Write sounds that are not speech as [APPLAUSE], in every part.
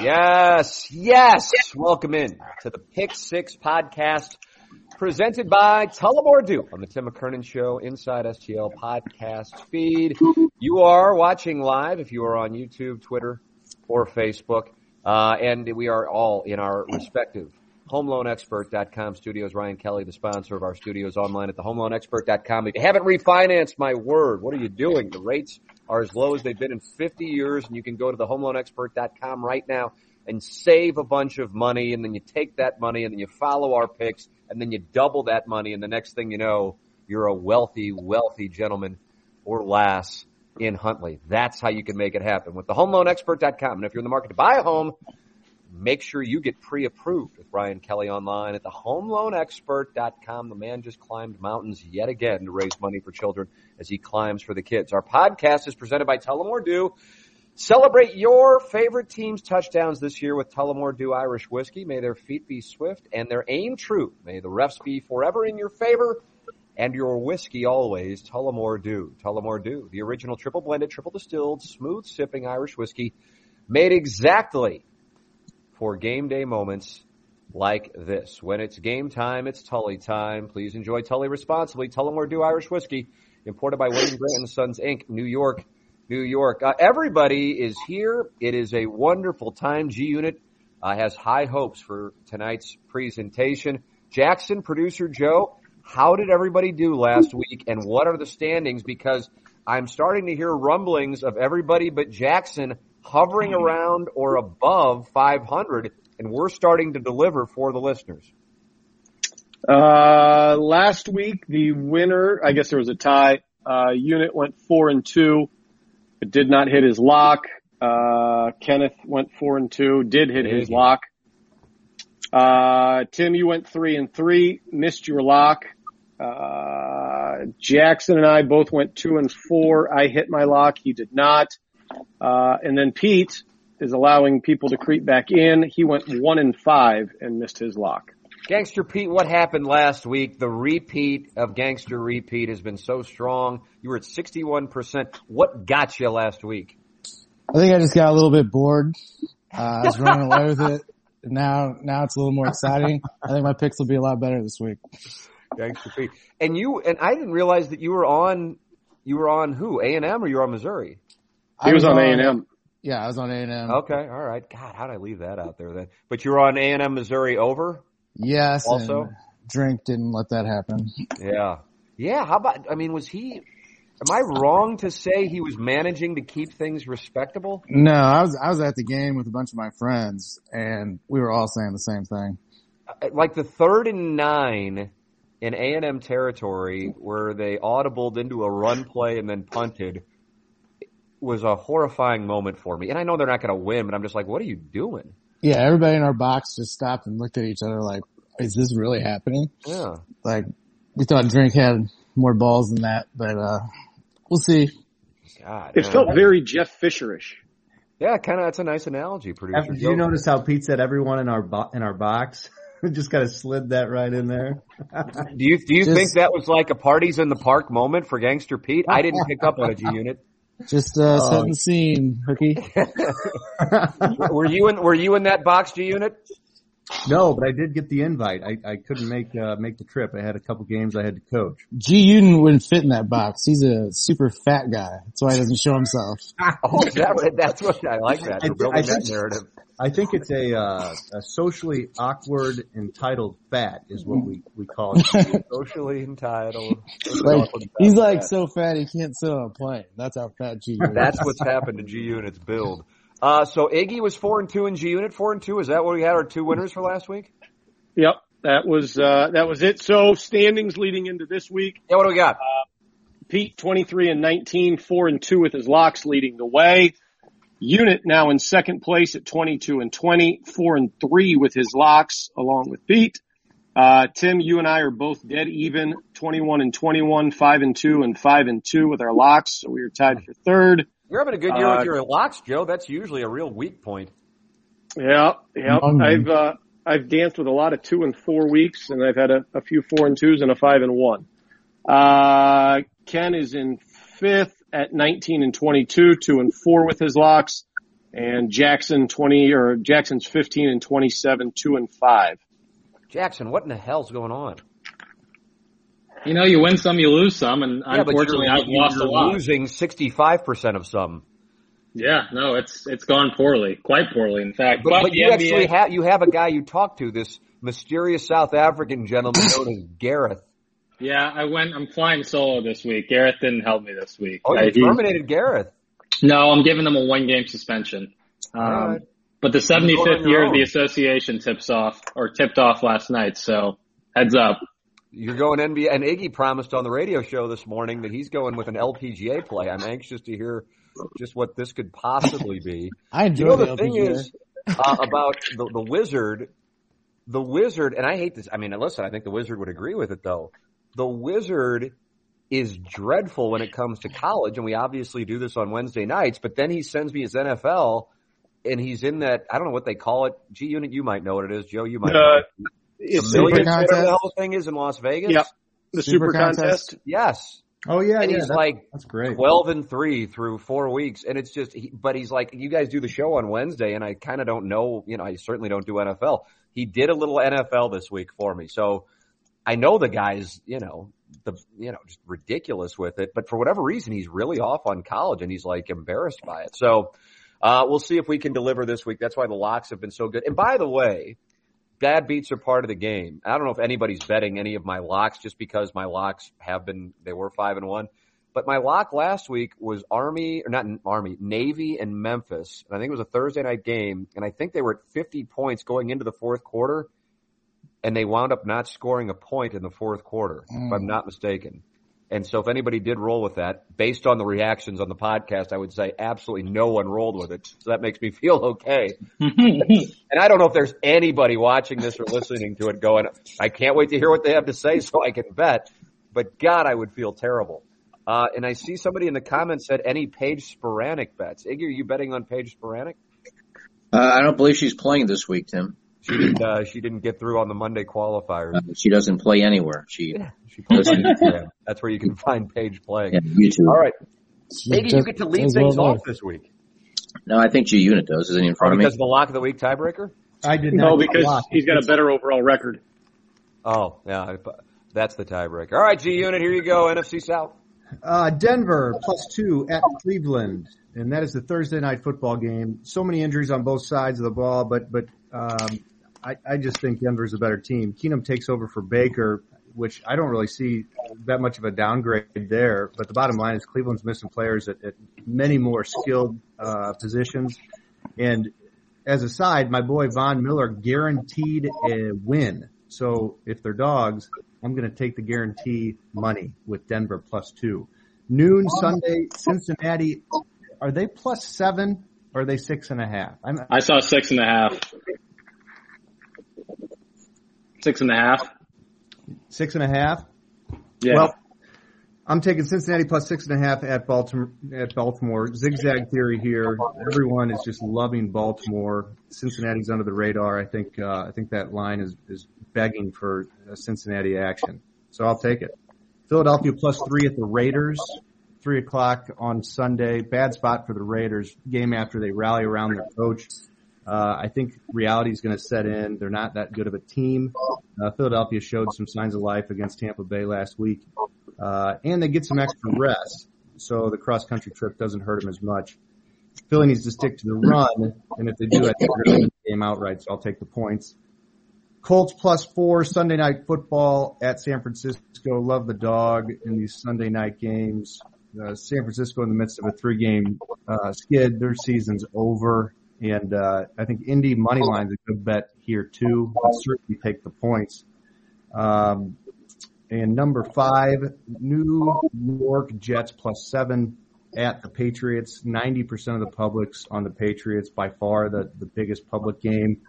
Yes, yes. Welcome in to the Pick Six podcast presented by Tullamore Dew on the Tim McKernan Show Inside STL podcast feed. You are watching live if you are on YouTube, Twitter, or Facebook. Uh, and we are all in our respective homeloanexpert.com studios. Ryan Kelley, the sponsor of our studios online at the homeloanexpert.com. If you haven't refinanced my word, what are you doing? The rates are as low as they've been in 50 years and you can go to the homeloanexpert.com right now and save a bunch of money and then you take that money and then you follow our picks and then you double that money and the next thing you know, you're a wealthy, wealthy gentleman or lass in Huntley. That's how you can make it happen with the homeloanexpert.com. And if you're in the market to buy a home, make sure you get pre-approved with Ryan Kelley online at the homeloanexpert.com. The man just climbed mountains yet again to raise money for children as he climbs for the kids. Our podcast is presented by Tullamore Dew. Celebrate your favorite team's touchdowns this year with Tullamore Dew Irish Whiskey. May their feet be swift and their aim true. May the refs be forever in your favor and your whiskey always Tullamore Dew. Tullamore Dew, the original triple blended, triple distilled, smooth sipping Irish whiskey made exactly for game day moments like this. When it's game time, it's Tully time. Please enjoy Tully responsibly. Tullamore Dew Irish Whiskey, imported by William Grant and Sons Inc., New York, New York. Uh, everybody is here. It is a wonderful time. G Unit uh, has high hopes for tonight's presentation. Jackson, producer Joe, how did everybody do last week and what are the standings? Because I'm starting to hear rumblings of everybody but Jackson hovering around or above 500 and we're starting to deliver for the listeners. Uh, last week, the winner, I guess there was a tie, uh, unit went four and two. It did not hit his lock. Uh, Kenneth went four and two, did hit his lock. Uh, Tim, you went three and three, missed your lock. Uh, Jackson and I both went two and four. I hit my lock. He did not. Uh, and then Pete is allowing people to creep back in. He went one in five and missed his lock. Gangster Pete, what happened last week? The repeat of Gangster Repeat has been so strong. You were at 61%. What got you last week? I think I just got a little bit bored. Uh, I was running away with it. Now, now it's a little more exciting. I think my picks will be a lot better this week. Gangster Pete. And you, and I didn't realize that you were on, you were on who? A&M or you were on Missouri? He was, was on A and M. Yeah, I was on A and M. Okay, all right. God, how did I leave that out there then? But you were on A and M Missouri over. Yes. Also, drink didn't let that happen. Yeah, yeah. How about? I mean, was he? Am I wrong to say he was managing to keep things respectable? No, I was I was at the game with a bunch of my friends, and we were all saying the same thing. Uh, like the third and nine in A and M territory, where they audibled into a run play and then punted was a horrifying moment for me. And I know they're not going to win, but I'm just like, what are you doing? Yeah, everybody in our box just stopped and looked at each other like, is this really happening? Yeah. Like, we thought Drink had more balls than that, but, uh, we'll see. God, it man. felt very Jeff Fisherish. Yeah, kind of. That's a nice analogy, producer. Did you notice how Pete said everyone in our bo- in our box? [LAUGHS] just kind of slid that right in there. do you do you just, think that was like a parties in the park moment for Gangster Pete? I didn't pick up on a G unit. Just uh, oh. setting the scene, hooky. [LAUGHS] [LAUGHS] were you in Were you in that box G unit? No, but I did get the invite. I, I couldn't make uh, make the trip. I had a couple games I had to coach. G Unit wouldn't fit in that box. He's a super fat guy. That's why he doesn't show himself. [LAUGHS] oh, that, that's what I like. That we're building I that narrative. I think it's a, uh, a socially awkward entitled fat is what we, we call it. [LAUGHS] socially entitled. like, he's like fat. so fat he can't sit on a plane. That's how fat G [LAUGHS] Unit That's what's happened to G Unit's build. Uh, so Iggy was four and two in G Unit, four and two. Is that what we had our two winners for last week? Yep. That was, uh, that was it. So standings leading into this week. Yeah, what do we got? Uh, Pete 23 and 19, four and two with his locks leading the way. Unit now in second place at 22 and 20, four and three with his locks along with Pete. Uh, Tim, you and I are both dead even, 21 and 21, five and two and five and two with our locks. So we are tied for third. You're having a good year Uh, with your locks, Joe. That's usually a real weak point. Yeah, yeah. I've uh, I've danced with a lot of two and four weeks, and I've had a, a few four and twos and a five and one. Uh, Ken is in fifth at 19 and 22, two and four with his locks, and Jackson 20 or Jackson's 15 and 27, two and five. Jackson, what in the hell's going on? You know, you win some, you lose some, and Yeah, unfortunately, I've lost a lot. losing 65% of some. Yeah, no, it's it's gone poorly, quite poorly, in fact. But, But, but you NBA actually have, you have a guy you talk to, this mysterious South African gentleman known as Gareth. yeah, I went. I'm flying solo this week. Gareth didn't help me this week. Oh, you he- terminated Gareth. no, I'm giving him a one game suspension. Um, Alright. But the 75th year your of the association tips off or tipped off last night. So heads up. You're going NBA, and Iggy promised on the radio show this morning that he's going with an LPGA play. I'm anxious to hear just what this could possibly be. [LAUGHS] I You enjoy know, the, the thing LPGA. is uh, about the, the wizard, the wizard, and I hate this. I mean, listen, I think the wizard would agree with it though. The wizard is dreadful when it comes to college, and we obviously do this on Wednesday nights. But then he sends me his NFL, and he's in that I don't know what they call it. G Unit, you might know what it is. Joe, you might. know Uh, it. It's the millions, Super whatever the contest? hell the thing is in Las Vegas. Yep. the Super super, contest. contest. Yes. Oh yeah, And yeah, he's that's, like that's great. 12 and 3 through four weeks. And it's just, he, but he's like, you guys do the show on Wednesday and I kind of don't know, you know, I certainly don't do NFL. He did a little NFL this week for me. So I know the guy's, you know, the, you know, just ridiculous with it, but for whatever reason, he's really off on college and he's like embarrassed by it. So, uh, we'll see if we can deliver this week. That's why the locks have been so good. And by the way, bad beats are part of the game. I don't know if anybody's betting any of my locks just because my locks have been, they were five and one. But my lock last week was Army, or not Army, Navy and Memphis. And I think it was a Thursday night game. And I think they were at 50 points going into the fourth quarter. And they wound up not scoring a point in the fourth quarter, if I'm hmm. not mistaken. And so if anybody did roll with that, based on the reactions on the podcast, I would say absolutely no one rolled with it. So that makes me [LAUGHS] feel okay. [LAUGHS] And I don't know if there's anybody watching this or listening to it going, I can't wait to hear what they have to say so I can bet. But God, I would feel terrible. Uh, and I see somebody in the comments said any Paige Spiranac bets. Iggy, are you betting on Paige Spiranac? Uh, I don't believe she's playing this week, Tim. She didn't, uh, she didn't get through on the Monday qualifiers. Uh, she doesn't play anywhere. She, She posted Instagram. [LAUGHS] That's where you can find Paige playing. yeah, YouTube. All right. Iggy, you Just- get to lead things well off as- this week. No, I think G Unit does. Isn't he in front of me? Because the lock of the week tiebreaker? I did not. No, because block. he's got a better overall record. Oh, yeah. That's the tiebreaker. All right, G Unit, here you go. NFC South. Uh, Denver plus two at Cleveland, and that is the Thursday night football game. So many injuries on both sides of the ball, but but um, I, I just think Denver's a better team. Keenum takes over for Baker, which I don't really see that much of a downgrade there. But the bottom line is Cleveland's missing players at, at many more skilled uh, positions. And as a side, my boy Von Miller guaranteed a win. So if they're dogs, I'm going to take the guarantee money with Denver plus two. Noon Sunday, Cincinnati. Are they plus seven or are they six and a half? I saw six and a half. Six and a half. six and a half. Yeah. Well, I'm taking Cincinnati plus six and a half at Baltimore. At Baltimore, zigzag theory here. Everyone is just loving Baltimore. Cincinnati's under the radar. I think. Uh, I think that line is is begging for a Cincinnati action. So I'll take it. Philadelphia plus three at the Raiders. Three o'clock on Sunday. Bad spot for the Raiders. Game after they rally around their coach. Uh, I think reality is going to set in. They're not that good of a team. Uh, Philadelphia showed some signs of life against Tampa Bay last week. Uh, and they get some extra rest. So the cross country trip doesn't hurt them as much. Philly needs to stick to the run. And if they do, I think they're going to game outright. So I'll take the points. Colts plus four Sunday night football at San Francisco. Love the dog in these Sunday night games. Uh, San Francisco in the midst of a three game, uh, skid. Their season's over. And, uh, I think Indy money line's is a good bet here too. I'll certainly take the points. Um, and number five, New York Jets plus seven at the Patriots. 90% of the public's on the Patriots, by far the, the biggest public game.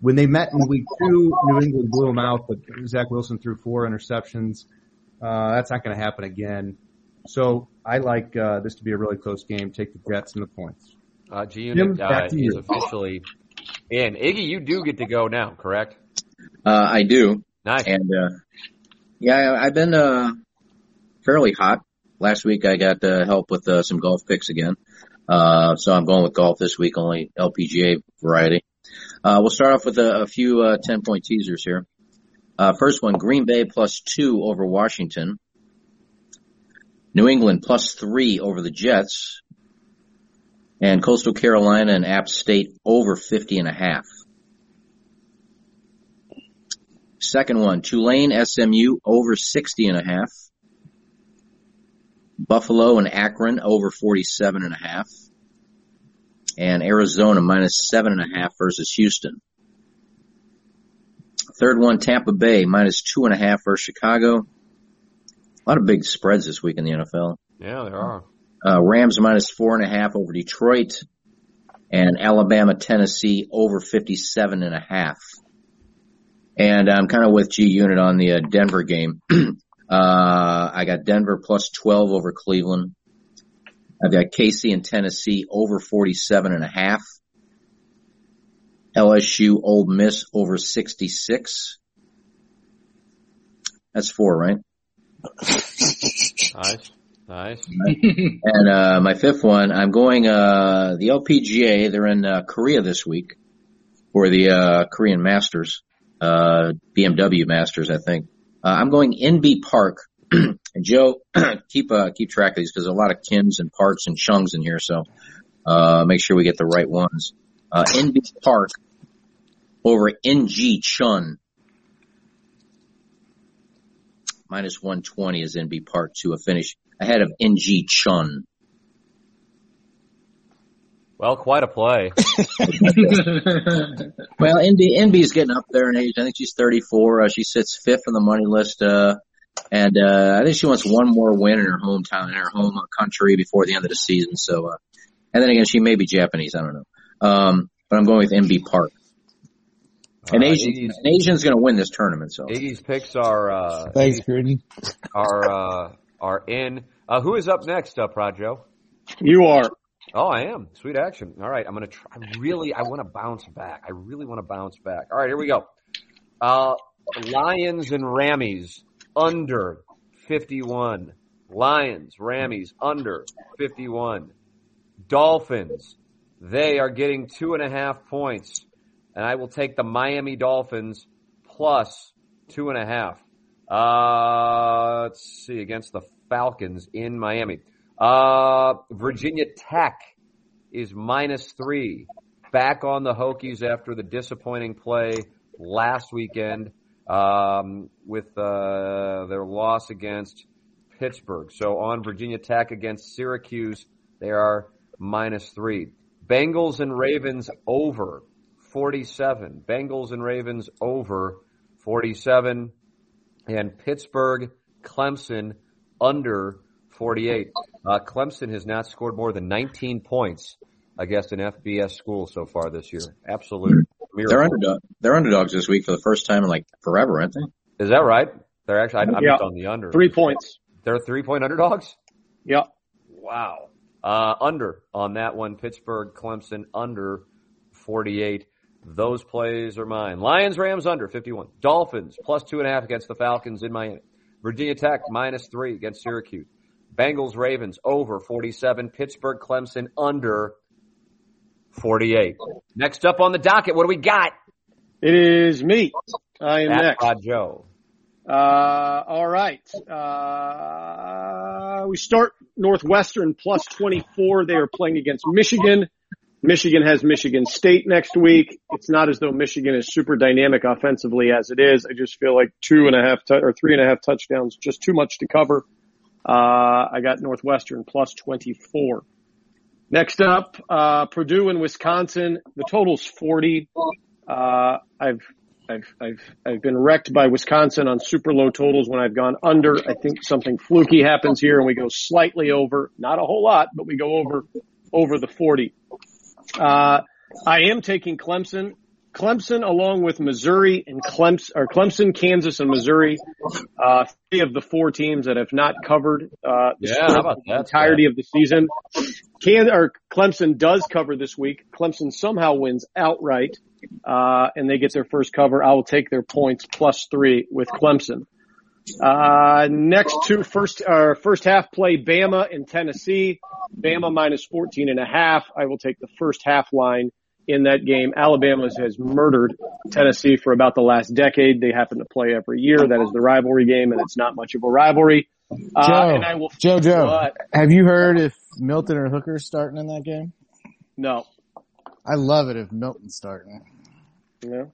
When they met in week two, New England blew them out, but Zach Wilson threw four interceptions. Uh, that's not going to happen again. So I like uh, this to be a really close game. Take the Jets and the points. Uh, G Unit uh, is officially in. Iggy, you do get to go now, correct? Uh, I do. Nice. And uh, yeah, I've been uh, fairly hot. Last week I got uh, help with uh, some golf picks again. Uh, so I'm going with golf this week, only LPGA variety. Uh, we'll start off with a, a few uh, 10 point teasers here. Uh, first one, Green Bay plus two over Washington. New England plus three over the Jets. And Coastal Carolina and App State over 50 and a half. Second one, Tulane SMU over 60 and a half. Buffalo and Akron over 47 and a half. And Arizona minus seven and a half versus Houston. Third one, Tampa Bay minus two and a half versus Chicago. A lot of big spreads this week in the NFL. Yeah, there are. Uh, Rams minus four and a half over Detroit and Alabama, Tennessee over 57 and a half. And I'm kind of with G Unit on the uh, Denver game. [CLEARS THROAT] uh, I got Denver plus 12 over Cleveland. I've got Casey and Tennessee over 47 and a half. LSU Ole Miss over 66. That's four, right? [LAUGHS] Nice. Nice. [LAUGHS] and uh, my fifth one, I'm going uh, the LPGA. They're in uh, Korea this week for the uh, Korean Masters, uh, BMW Masters, I think. Uh, I'm going Inbee Park. [CLEARS THROAT] and Joe, [CLEARS THROAT] keep uh, keep track of these because a lot of Kims and Parks and Chungs in here, so uh, make sure we get the right ones. Uh, Inbee Park over In Gee Chun. Minus 120 is Inbee Park to a finish ahead of In Gee Chun. Well, quite a play. [LAUGHS] [LAUGHS] well, Inbee Inbee's getting up there in age. I think she's 34. Uh, she sits fifth on the money list. Uh, and uh, I think she wants one more win in her hometown, in her home country before the end of the season. So, uh, and then again, she may be Japanese. I don't know. Um, but I'm going with Inbee Park. An Uh, Asian, Iggy's- an Asian's going to win this tournament. So Iggy's picks are uh, Thanks, Gruden. are uh, are in. Uh, who is up next, uh, Projo? You are. Oh, I am. Sweet action. All right, I'm gonna try. I really, I want to bounce back. I really want to bounce back. All right, here we go. Uh, Lions and Rammies under 51. Lions, Rammies under 51. Dolphins, they are getting two and a half points, and I will take the Miami Dolphins plus two and a half. Uh, let's see against the Falcons in Miami. Uh, Virginia Tech is minus three. Back on the Hokies after the disappointing play last weekend um, with uh, their loss against Pittsburgh. So on Virginia Tech against Syracuse, they are minus three. Bengals and Ravens over 47. Bengals and Ravens over 47. And Pittsburgh, Clemson under 48. Uh, Clemson has not scored more than 19 points against an FBS school so far this year. Absolute miracle. they're underdog. They're underdogs this week for the first time in like forever, aren't they? Is that right? They're actually, I- I'm Yeah. on the under. Three points. They're three point underdogs? Yep. Wow. Uh, under on that one. Pittsburgh, Clemson under 48. Those plays are mine. Lions, Rams under 51. Dolphins plus two and a half against the Falcons in Miami. Virginia Tech minus three against Syracuse. Bengals, Ravens over 47. Pittsburgh, Clemson under 48. Next up on the docket, what do we got? It is me. I am At next. Pod Joe. Uh, all right. Uh, we start Northwestern plus 24. They are playing against Michigan. Michigan has Michigan State next week. It's not as though Michigan is super dynamic offensively as it is. I just feel like two and a half tu- or three and a half touchdowns, just too much to cover. Uh, I got Northwestern plus 24. Next up, uh, Purdue and Wisconsin. The total's 40. Uh, I've I've I've I've been wrecked by Wisconsin on super low totals when I've gone under. I think something fluky happens here and we go slightly over, not a whole lot, but we go over over the 40. Uh, I am taking Clemson. Clemson along with Missouri and Clemson, or Clemson, Kansas, and Missouri, uh, three of the four teams that have not covered, uh, the Yeah, spread how about the that, entirety of the season. Can, or Clemson does cover this week. Clemson somehow wins outright, uh, and they get their first cover. I will take their points plus three with Clemson. Uh, next two first, uh, first half play Bama and Tennessee. Bama minus 14 and a half. I will take the first half line in that game. Alabama has murdered Tennessee for about the last decade. They happen to play every year. That is the rivalry game and it's not much of a rivalry. Uh, Joe, and I will, Joe, Joe, What? have you heard if Milton or Hooker's starting in that game? no. I love it if Milton's starting. Yeah.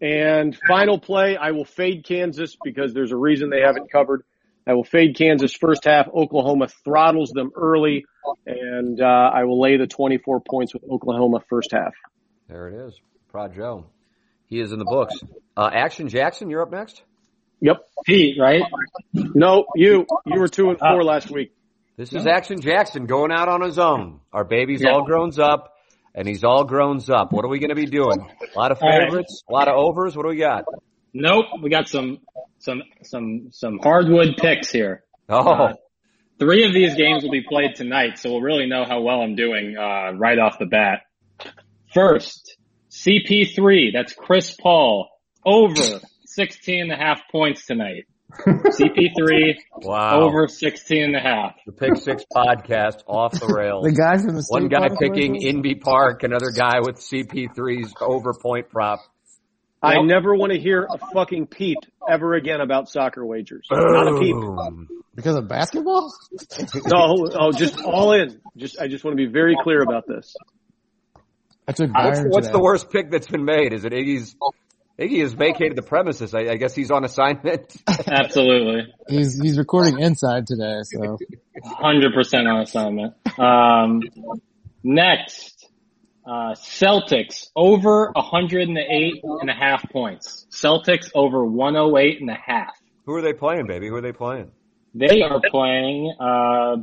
And final play, I will fade Kansas because there's a reason they haven't covered. I will fade Kansas first half. Oklahoma throttles them early, and uh, I will lay the 24 points with Oklahoma first half. There it is. Prod Joe. He is in the books. Uh, Action Jackson, you're up next. Yep. Pete, right? No, you you were two and four last week. This is Action Jackson going out on his own. Our baby's Yeah. all grown up, and he's all grown up. What are we going to be doing? A lot of All right. favorites, a lot of overs. What do we got? Nope. We got some some some some hardwood picks here. Oh, Uh, Three of these games will be played tonight, so we'll really know how well I'm doing uh, right off the bat. First, CP3. That's Chris Paul over 16 and a half points tonight. CP3 wow. over 16 and a half. the Pick Six podcast off the rails. The guy from the One guy Farm picking commercials? Inbee Park, another guy with CP3's over point prop. I Yep. never want to hear a fucking peep ever again about soccer wagers. Not a peep. Because of basketball. No, oh, just all in. Just I just want to be very clear about this. I took What's, what's the worst pick that's been made? Is it Iggy's? Iggy has vacated the premises. I, I guess he's on assignment. [LAUGHS] Absolutely. He's he's recording inside today, so 100% on assignment. Um, next, uh, Celtics over 108 and a half points. Celtics over 108 and a half. Who are they playing, baby? Who are they playing? They are playing, uh,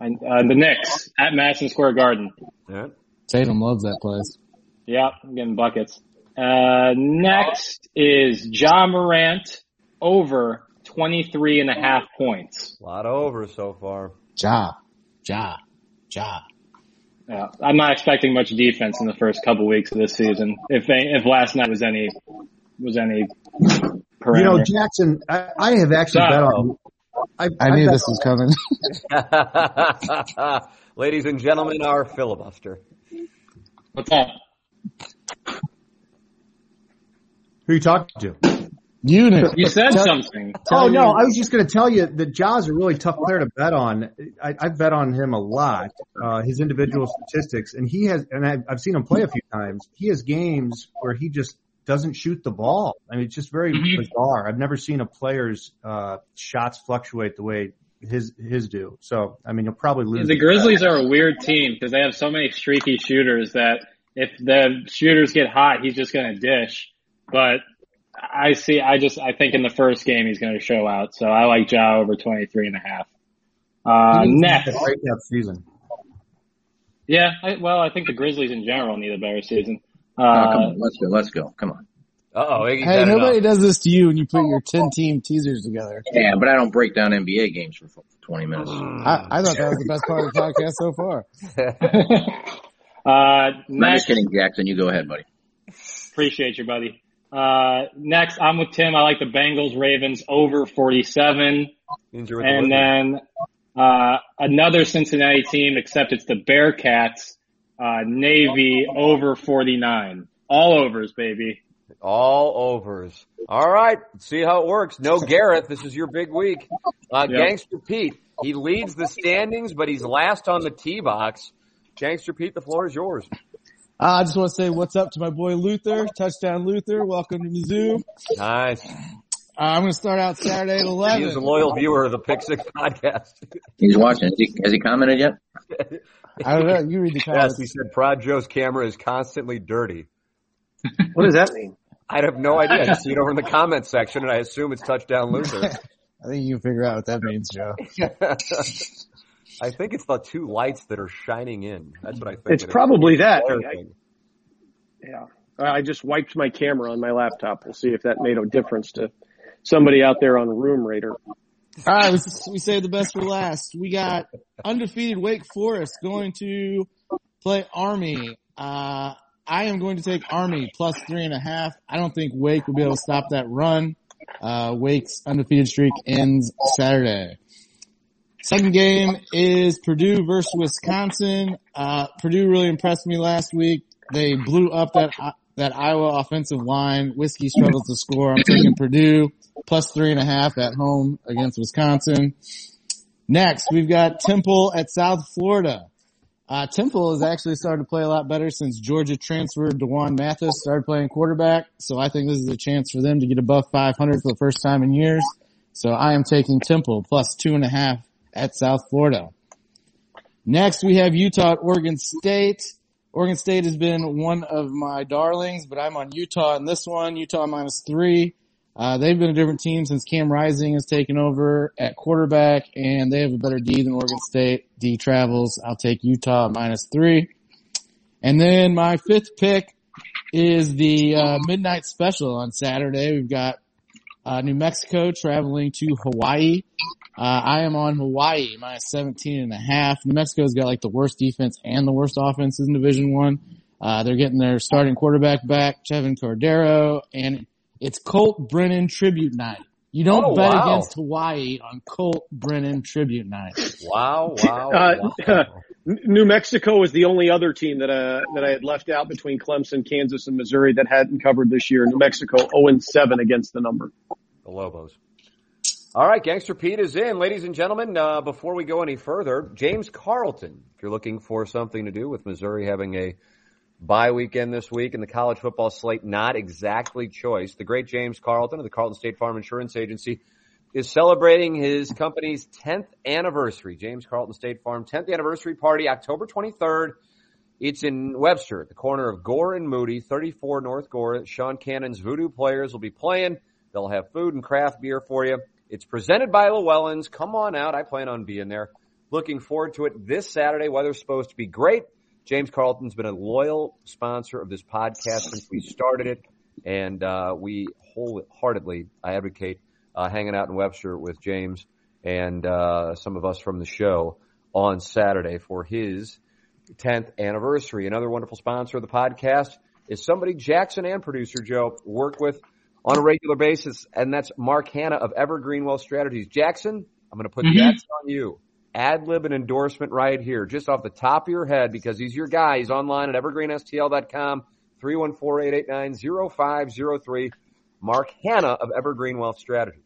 and, uh, the Knicks at Madison Square Garden. Yeah. Tatum loves that place. Yep, I'm getting buckets. Uh, next is Ja Morant over 23 and a half points. A lot of overs so far. Ja, ja, ja. Yeah, I'm not expecting much defense in the first couple weeks of this season. If if last night was any was any parameter. You know, Jackson, I, I have actually bet on. I, I knew this was coming. [LAUGHS] Ladies and gentlemen, our filibuster. What's that? Who are you talking to? you. You said Tell- something. Oh Tell no, I was just going to tell you that Jaws are a really tough player to bet on. I, I bet on him a lot, uh, his individual statistics, and he has, and I've, I've seen him play a few times. He has games where he just doesn't shoot the ball. I mean, it's just very Mhm. bizarre. I've never seen a player's uh, shots fluctuate the way his his do. So, I mean, you'll probably lose. The Grizzlies are a weird team because they have so many streaky shooters that if the shooters get hot, he's just going to dish. But I see, I just, I think in the first game he's going to show out. So I like Ja over 23 and a half. Uh, next. a breakout season. Yeah, I, well, I think the Grizzlies in general need a better season. Oh, come Uh, on, let's go, let's go. Come on. Uh oh, Hey, nobody does this to you when you put your 10 team teasers together. Yeah, but I don't break down NBA games for 20 minutes. I, I thought that was the best part of the podcast so far. [LAUGHS] [LAUGHS] uh, I'm just kidding, Jackson. You go ahead, buddy. appreciate you, buddy. Uh, next, I'm with Tim. I like the Bengals Ravens over 47. Means you're the And then, uh, another Cincinnati team, except it's the Bearcats, uh, Navy over 49. All overs, baby. All overs. All right. See how it works. No Gareth. This is your big week. Uh, Yeah. Gangster Pete. He leads the standings, but he's last on the tee box. Gangster Pete, the floor is yours. Uh, I just want to say what's up to my boy Luther. Touchdown Luther. Welcome to Mizzou. Nice. Uh, I'm going to start out Saturday at He 11. is a loyal viewer of the Pick Six podcast. He's watching. Has he, has he commented yet? I don't know. You read the yes, comments. he said Prod Joe's camera is constantly dirty. What does that mean? I have no idea. I just see it over in the comments section, and I assume it's touchdown Luther. [LAUGHS] I think you can figure out what that means, Joe. [LAUGHS] I think it's the two lights that are shining in. That's what I think. It's it is. probably that. Glare I- Yeah. I just wiped my camera on my laptop. We'll see if that made a difference to somebody out there on Room Rater. All right, we, we saved the best for last. We got undefeated Wake Forest going to play Army. Uh, I am going to take Army plus three and a half. I don't think Wake will be able to stop that run. Uh, Wake's undefeated streak ends Saturday. Second game is Purdue versus Wisconsin. Uh, Purdue really impressed me last week. They blew up that that Iowa offensive line. Whiskey struggles to score. I'm taking Purdue plus three and a half at home against Wisconsin. Next, we've got Temple at South Florida. Uh, Temple has actually started to play a lot better since Georgia transferred D'Wan Mathis, started playing quarterback. So I think this is a chance for them to get above 500 for the first time in years. So I am taking Temple plus two and a half at South Florida. Next, we have Utah at Oregon State. Oregon State has been one of my darlings, but I'm on Utah in this one. Utah minus three. Uh, they've been a different team since Cam Rising has taken over at quarterback, and they have a better D than Oregon State. D travels. I'll take Utah minus three. And then my fifth pick is the uh, midnight special on Saturday. We've got uh, New Mexico traveling to Hawaii. Uh, I am on Hawaii minus 17 and a half. New Mexico's got like the worst defense and the worst offense in Division One. Uh, they're getting their starting quarterback back, Chevan Cordeiro, and it's Colt Brennan tribute night. You don't Oh, bet wow. against Hawaii on Colt Brennan tribute night. Wow, wow, Uh, wow. [LAUGHS] N- New Mexico is the only other team that uh, that I had left out between Clemson, Kansas, and Missouri that hadn't covered this year. New Mexico 0 and 7 against the number. The Lobos. All right, Gangster Pete is in. Ladies and gentlemen, uh, before we go any further, James Carlton, if you're looking for something to do with Missouri having a bye weekend this week and the college football slate not exactly choice, the great James Carlton of the Carlton State Farm Insurance Agency is celebrating his company's 10th anniversary. James Carlton State Farm 10th anniversary party, October 23rd. It's in Webster at the corner of Gore and Moody, 34 North Gore. Sean Canan's Voodoo Players will be playing. They'll have food and craft beer for you. It's presented by Llywelyn's. Come on out. I plan on being there. Looking forward to it this Saturday. Weather's supposed to be great. James Carlton's been a loyal sponsor of this podcast since we started it, and uh, we wholeheartedly I advocate uh, hanging out in Webster with James and uh, some of us from the show on Saturday for his 10th anniversary. Another wonderful sponsor of the podcast is somebody Jackson and producer Joe work with on a regular basis, and that's Mark Hannah of Evergreen Wealth Strategies. Jackson, I'm going to put the Mhm. ads on you. Ad lib an endorsement right here, just off the top of your head, because he's your guy. He's online at evergreenstl.com, 314-889-0503. Mark Hannah of Evergreen Wealth Strategies.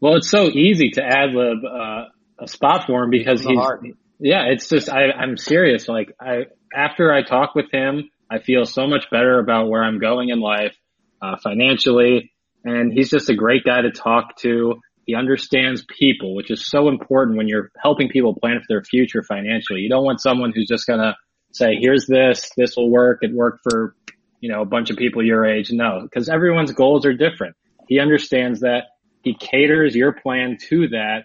Well, it's so easy to ad lib uh, a spot for him because he's heart. yeah. It's just I, I'm serious. Like I after I talk with him, I feel so much better about where I'm going in life uh, financially, and he's just a great guy to talk to. He understands people, which is so important when you're helping people plan for their future financially. You don't want someone who's just gonna say, "Here's this. This will work. It worked for." You know, a bunch of people your age. No, because everyone's goals are different. He understands that he caters your plan to that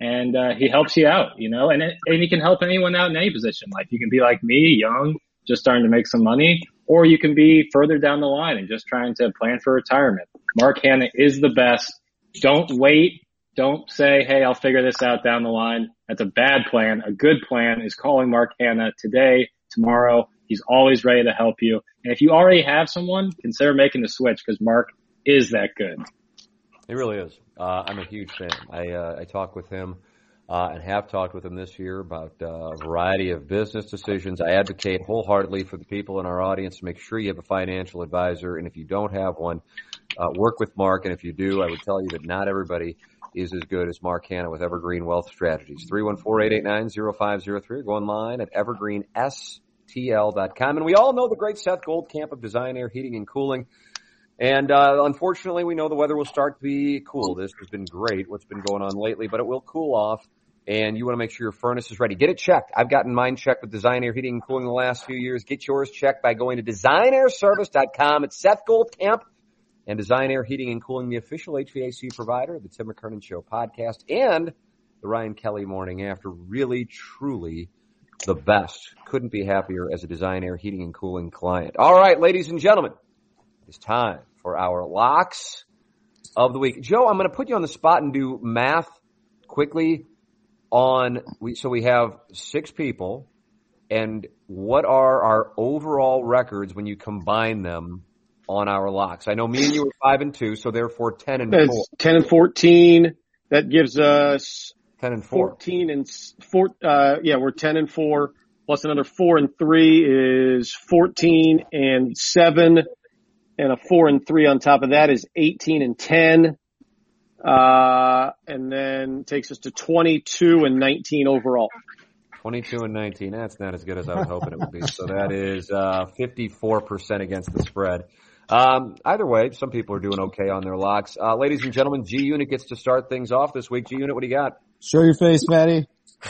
and uh, he helps you out, you know, and it, and he can help anyone out in any position. Like you can be like me, young, just starting to make some money, or you can be further down the line and just trying to plan for retirement. Mark Hannah is the best. Don't wait. Don't say, Hey, I'll figure this out down the line. That's a bad plan. A good plan is calling Mark Hannah today, tomorrow. He's always ready to help you. And if you already have someone, consider making the switch because Mark is that good. He really is. Uh, I'm a huge fan. I uh, I talk with him uh, and have talked with him this year about uh, a variety of business decisions. I advocate wholeheartedly for the people in our audience to make sure you have a financial advisor, and if you don't have one, uh, work with Mark. And if you do, I would tell you that not everybody is as good as Mark Hannah with Evergreen Wealth Strategies. 314-889-0503 go online at evergreenstl.com. And we all know the great Seth Goldcamp of Design Aire Heating and Cooling. And uh, unfortunately, we know the weather will start to be cool. This has been great, what's been going on lately, but it will cool off and you want to make sure your furnace is ready. Get it checked. I've gotten mine checked with Design Aire Heating and Cooling the last few years. Get yours checked by going to designairservice.com. It's Seth Goldcamp and Design Aire Heating and Cooling, the official HVAC provider of the Tim McKernan Show podcast and the Ryan Kelley Morning After. Really, truly the best. Couldn't be happier as a Design Aire Heating and Cooling client. All right, ladies and gentlemen, it's time for our locks of the week. Joe, I'm going to put you on the spot and do math quickly on we so we have six people and what are our overall records when you combine them on our locks? I know me and you were five and two, so therefore ten and four. 10 and 14. That gives us Ten and four. 14 and four, uh, yeah, we're 10 and four plus another four and three is 14 and seven and a four and three on top of that is 18 and 10. Uh, and then takes us to 22 and 19 overall. 22 and 19. That's not as good as I was hoping it would be. So that is uh, 54% against the spread. Um, either way, some people are doing okay on their locks. Uh, ladies and gentlemen, G Unit gets to start things off this week. G Unit, what do you got? Show your face, Fatty. [LAUGHS]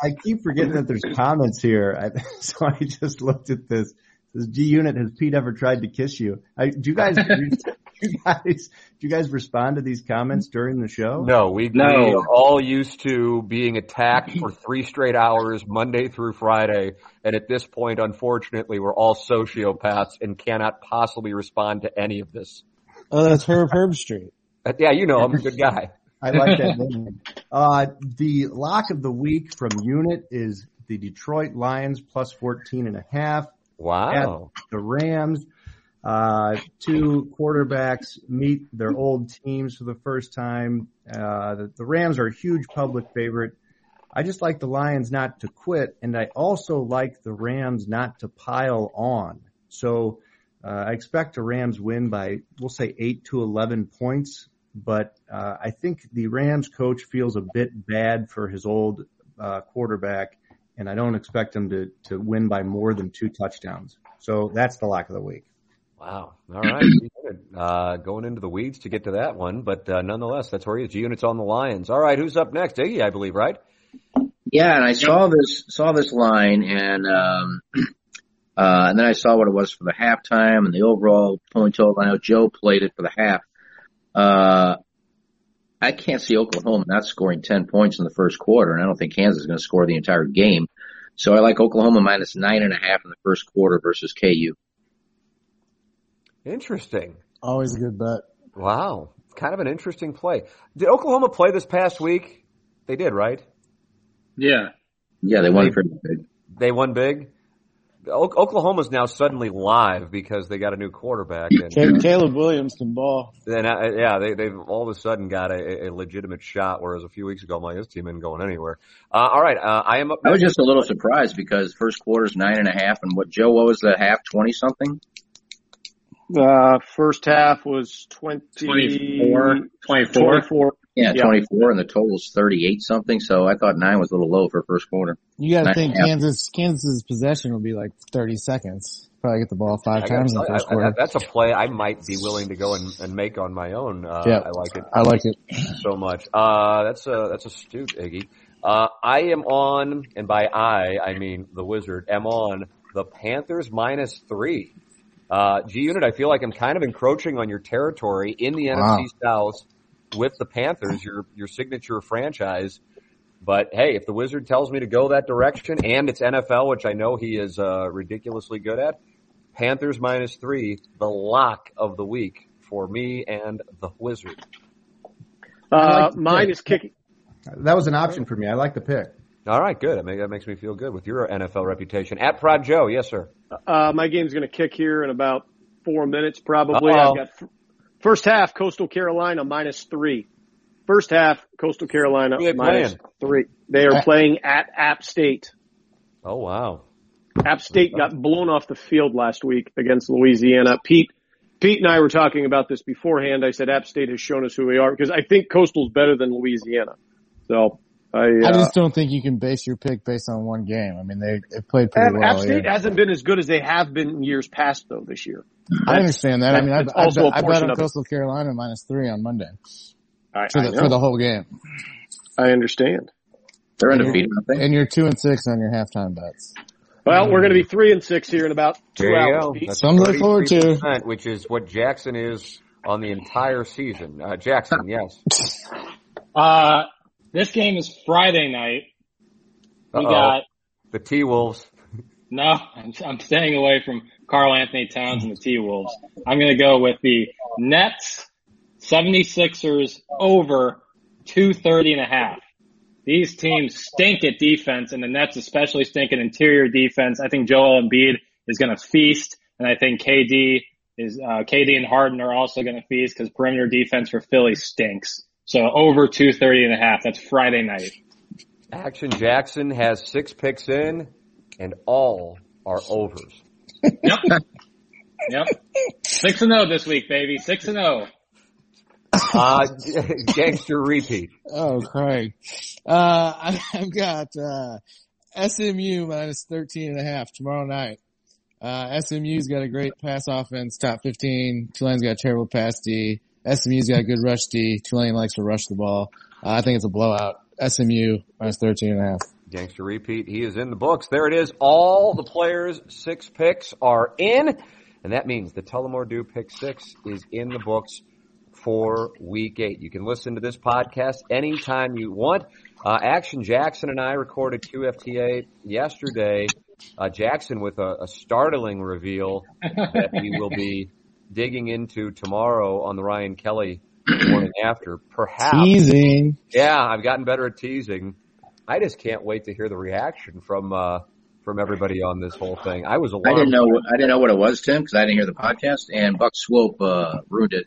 I keep forgetting that there's comments here, I, [LAUGHS] so I just looked at this. It says G Unit, has Pete ever tried to kiss you? I, do you guys, do you guys, do you guys respond to these comments during the show? No, we, No. we are all used to being attacked for three straight hours, Monday through Friday. And at this point, unfortunately, we're all sociopaths and cannot possibly respond to any of this. Oh, that's Herb Herb Street. Uh, yeah, you know, I'm a good guy. I like that name. Uh, the lock of the week from Unit is the Detroit Lions plus 14 and a half. Wow. the Rams. Uh, two quarterbacks meet their old teams for the first time. Uh, the, the Rams are a huge public favorite. I just like the Lions not to quit, and I also like the Rams not to pile on. So uh, I expect a Rams win by, we'll say, 8 to 11 points, but uh, I think the Rams coach feels a bit bad for his old uh, quarterback, and I don't expect him to, to win by more than two touchdowns. So that's the lock of the week. Wow. All right. Uh, going into the weeds to get to that one, but uh, nonetheless, that's where he is. G Unit's on the Lions. All right. Who's up next? Iggy, I believe, right? Yeah, and I saw this saw this line, and um, [CLEARS THROAT] uh, and then I saw what it was for the halftime and the overall point total. I know Joe played it for the half. Uh, I can't see Oklahoma not scoring ten points in the first quarter, and I don't think Kansas is going to score the entire game. So I like Oklahoma minus nine and a half in the first quarter versus KU. Interesting. Always a good bet. Wow. Kind of an interesting play. Did Oklahoma play this past week? They did, right? Yeah. Yeah, they won pretty big. They won big. O- Oklahoma's now suddenly live because they got a new quarterback, and Ca- Caleb Williams can ball. then uh, yeah, they they've all of a sudden got a, a legitimate shot. Whereas a few weeks ago, I'm like, team isn't going anywhere. Uh, all right, uh, I am up. I was just a little surprised because first quarter's nine and a half, and what Joe, what was the half? Twenty something. Uh, first half was 20, 24, 24. 24. Yeah, Yeah. 24 and the total's 38 something. So I thought nine was a little low for first quarter. You got to Nine think and a half. Kansas Kansas's possession will be like 30 seconds. Probably get the ball five gotta times in the you, first I- I- quarter. that's a play I might be willing to go and, and make on my own. Uh, Yeah. I like it. I like it. so much. Uh, that's a, that's astute, Iggy. Uh, I am on, and by I, I mean the wizard, am on the Panthers minus three. Uh, G Unit, I feel like I'm kind of encroaching on your territory in the Wow. NFC South with the Panthers, your, your signature franchise. But hey, if the wizard tells me to go that direction and it's NFL, which I know he is, uh, ridiculously good at, Panthers minus three, the lock of the week for me and the wizard. Uh, like mine pick. is kicking. That was an option for me. I like the pick. All right, good. That, make, that makes me feel good with your NFL reputation. At Prod Joe, yes, sir. Uh, my game's going to kick here in about four minutes, probably. Uh-oh. I've got f- first half Coastal Carolina minus three. First half Coastal Carolina Who minus playing? three. They are playing at App State. Oh wow. App State got blown off the field last week against Louisiana. Pete, Pete and I were talking about this beforehand. I said App State has shown us who we are because I think Coastal's better than Louisiana. So I, uh, I just don't think you can base your pick based on one game. I mean, they they played pretty App, well. App State yeah. hasn't been as good as they have been in years past though this year. I understand that. I mean, I, that's I, also a bet, I bet on of it. Coastal Carolina minus three on Monday I, for the know. for the whole game. I understand. They're undefeated, aren't they? And you're two and six on your halftime bets. Well, we're going to be three and six here in about two There hours. go. Pete. That's Something to look forward to. Which is what Jackson is on the entire season. Uh, Jackson, yes. Uh, this game is Friday night. We Uh-oh. got The T Wolves. no. I'm, I'm staying away from Karl-Anthony Towns and the T Wolves. I'm going to go with the Nets 76ers over 230 and a half. These teams stink at defense and the Nets especially stink at interior defense. I think Joel Embiid is going to feast and I think KD is, uh, KD and Harden are also going to feast because perimeter defense for Philly stinks. So over 230 and a half. That's Friday night. Action Jackson has six picks in, and all are overs. Yep. yep. Six and zero this week, baby. Six and oh. zero. Uh, [LAUGHS] gangster Pete. Oh, Craig. Uh, I- [LAUGHS] I've got, uh, SMU minus 13 and a half tomorrow night. Uh, SMU's got a great pass offense, top 15. Tulane's got a terrible pass D. SMU's got a good rush D. Tulane likes to rush the ball. Uh, I think it's a blowout. SMU minus 13 and a half. Gangster Pete. He is in the books. There it is. All the players' six picks are in. And that means the Tullamore Dew pick six is in the books for week eight. You can listen to this podcast anytime you want. Uh, Action Jackson and I recorded QFTA yesterday. Uh, Jackson with a, a startling reveal that we will be digging into tomorrow on the Ryan Kelley [CLEARS THROAT] morning after. Perhaps Teasing. yeah, I've gotten better at teasing. I just can't wait to hear the reaction from uh from everybody on this whole thing. I was I didn't know. what- I didn't know what it was, Tim, because I didn't hear the podcast. And Buck Swope uh, ruined it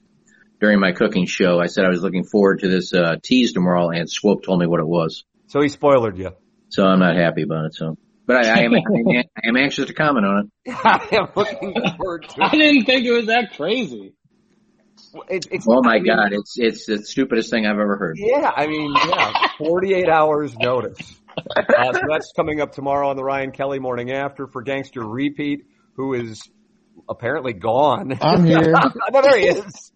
during my cooking show. I said I was looking forward to this uh, tease tomorrow, and Swope told me what it was. So he spoiled you. So I'm not happy about it. So, but I, I am. I am, I am anxious to comment on it. [LAUGHS] I am looking forward to it. I didn't think it was that crazy. It- it's, Oh my I mean, God! It's it's the stupidest thing I've ever heard. Yeah, I mean, yeah, 48 hours notice. Uh, so that's coming up tomorrow on the Ryan Kelley morning after for Gangster Pete, who is apparently gone. I'm here. [LAUGHS] no, there he is.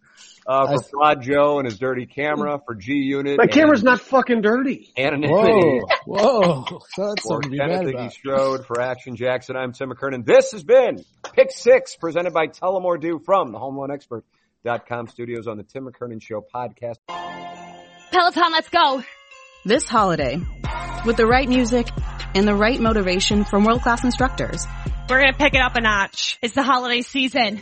Uh, for I- Fraud Joe and his dirty camera, for G Unit. My camera's not fucking dirty. Anonymity. Whoa. Whoa. [LAUGHS] That's For something to be mad Kenneth about. Strode, for Action Jackson, I'm Tim McKernan. This has been Pick Six, presented by Tullamore Dew from the HomeLoanExpert.com studios on the Tim McKernan Show podcast. Peloton, let's go. This holiday, with the right music and the right motivation from world-class instructors, We're gonna pick it up a notch. It's the holiday season.